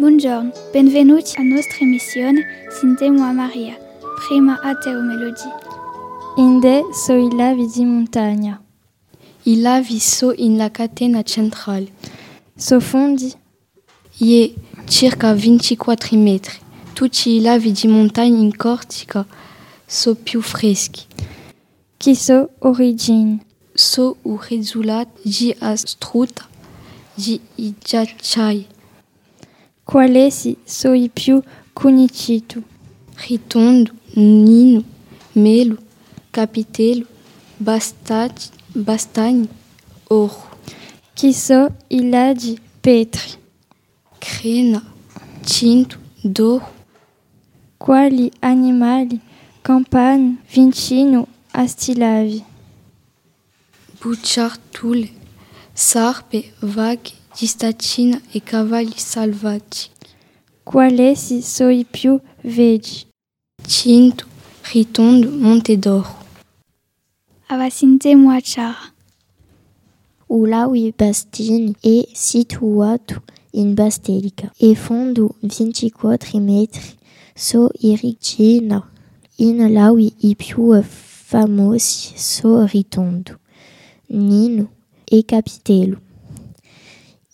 Benvenuti a nostra emissione Sintemo a Maria, prima a Teo Melodie. Inde so i lavi di montagna. I lavi so in la catena centrale. So fondi Ie circa 24 metri. Tutti i lavi di montagna in Corsica so più freschi. Chi so origine? So o risultato di astruta di i ghiacciai. Quale si so i più conosciuti. Ritondo, Nino, Melo, Capitello, Bastaggi, Bastagni, Oro. Chi so i ladi petri. Crena, Tinto, Doro. Quali animali campano vicino a sti lavi. Bucciartule, sarpe, vaghe, gistatina e cavalli selvaggi. Quale si so i più veggi. Tinto, Ritondo, Monte d'Oro. Ava Sintemo a Ciara. O lago Bastini è situato in Bastelica e fondo 24 metri so irrigina in lawi i più famosi so Ritondo, Nino e Capitello.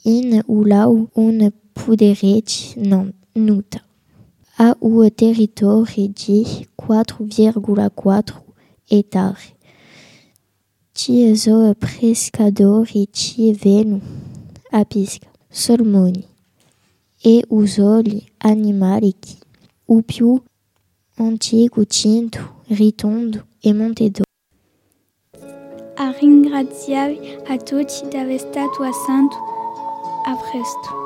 In lago un puderete non nuta. Ha un territorio di 4,4 ettari. Ci sono pescatori ci vengono a pesca, salmoni e usoli animali che o più antico Tinto, Ritondo e Monte d'Oro. A ringraziare a tutti di aver stato Santo. A presto.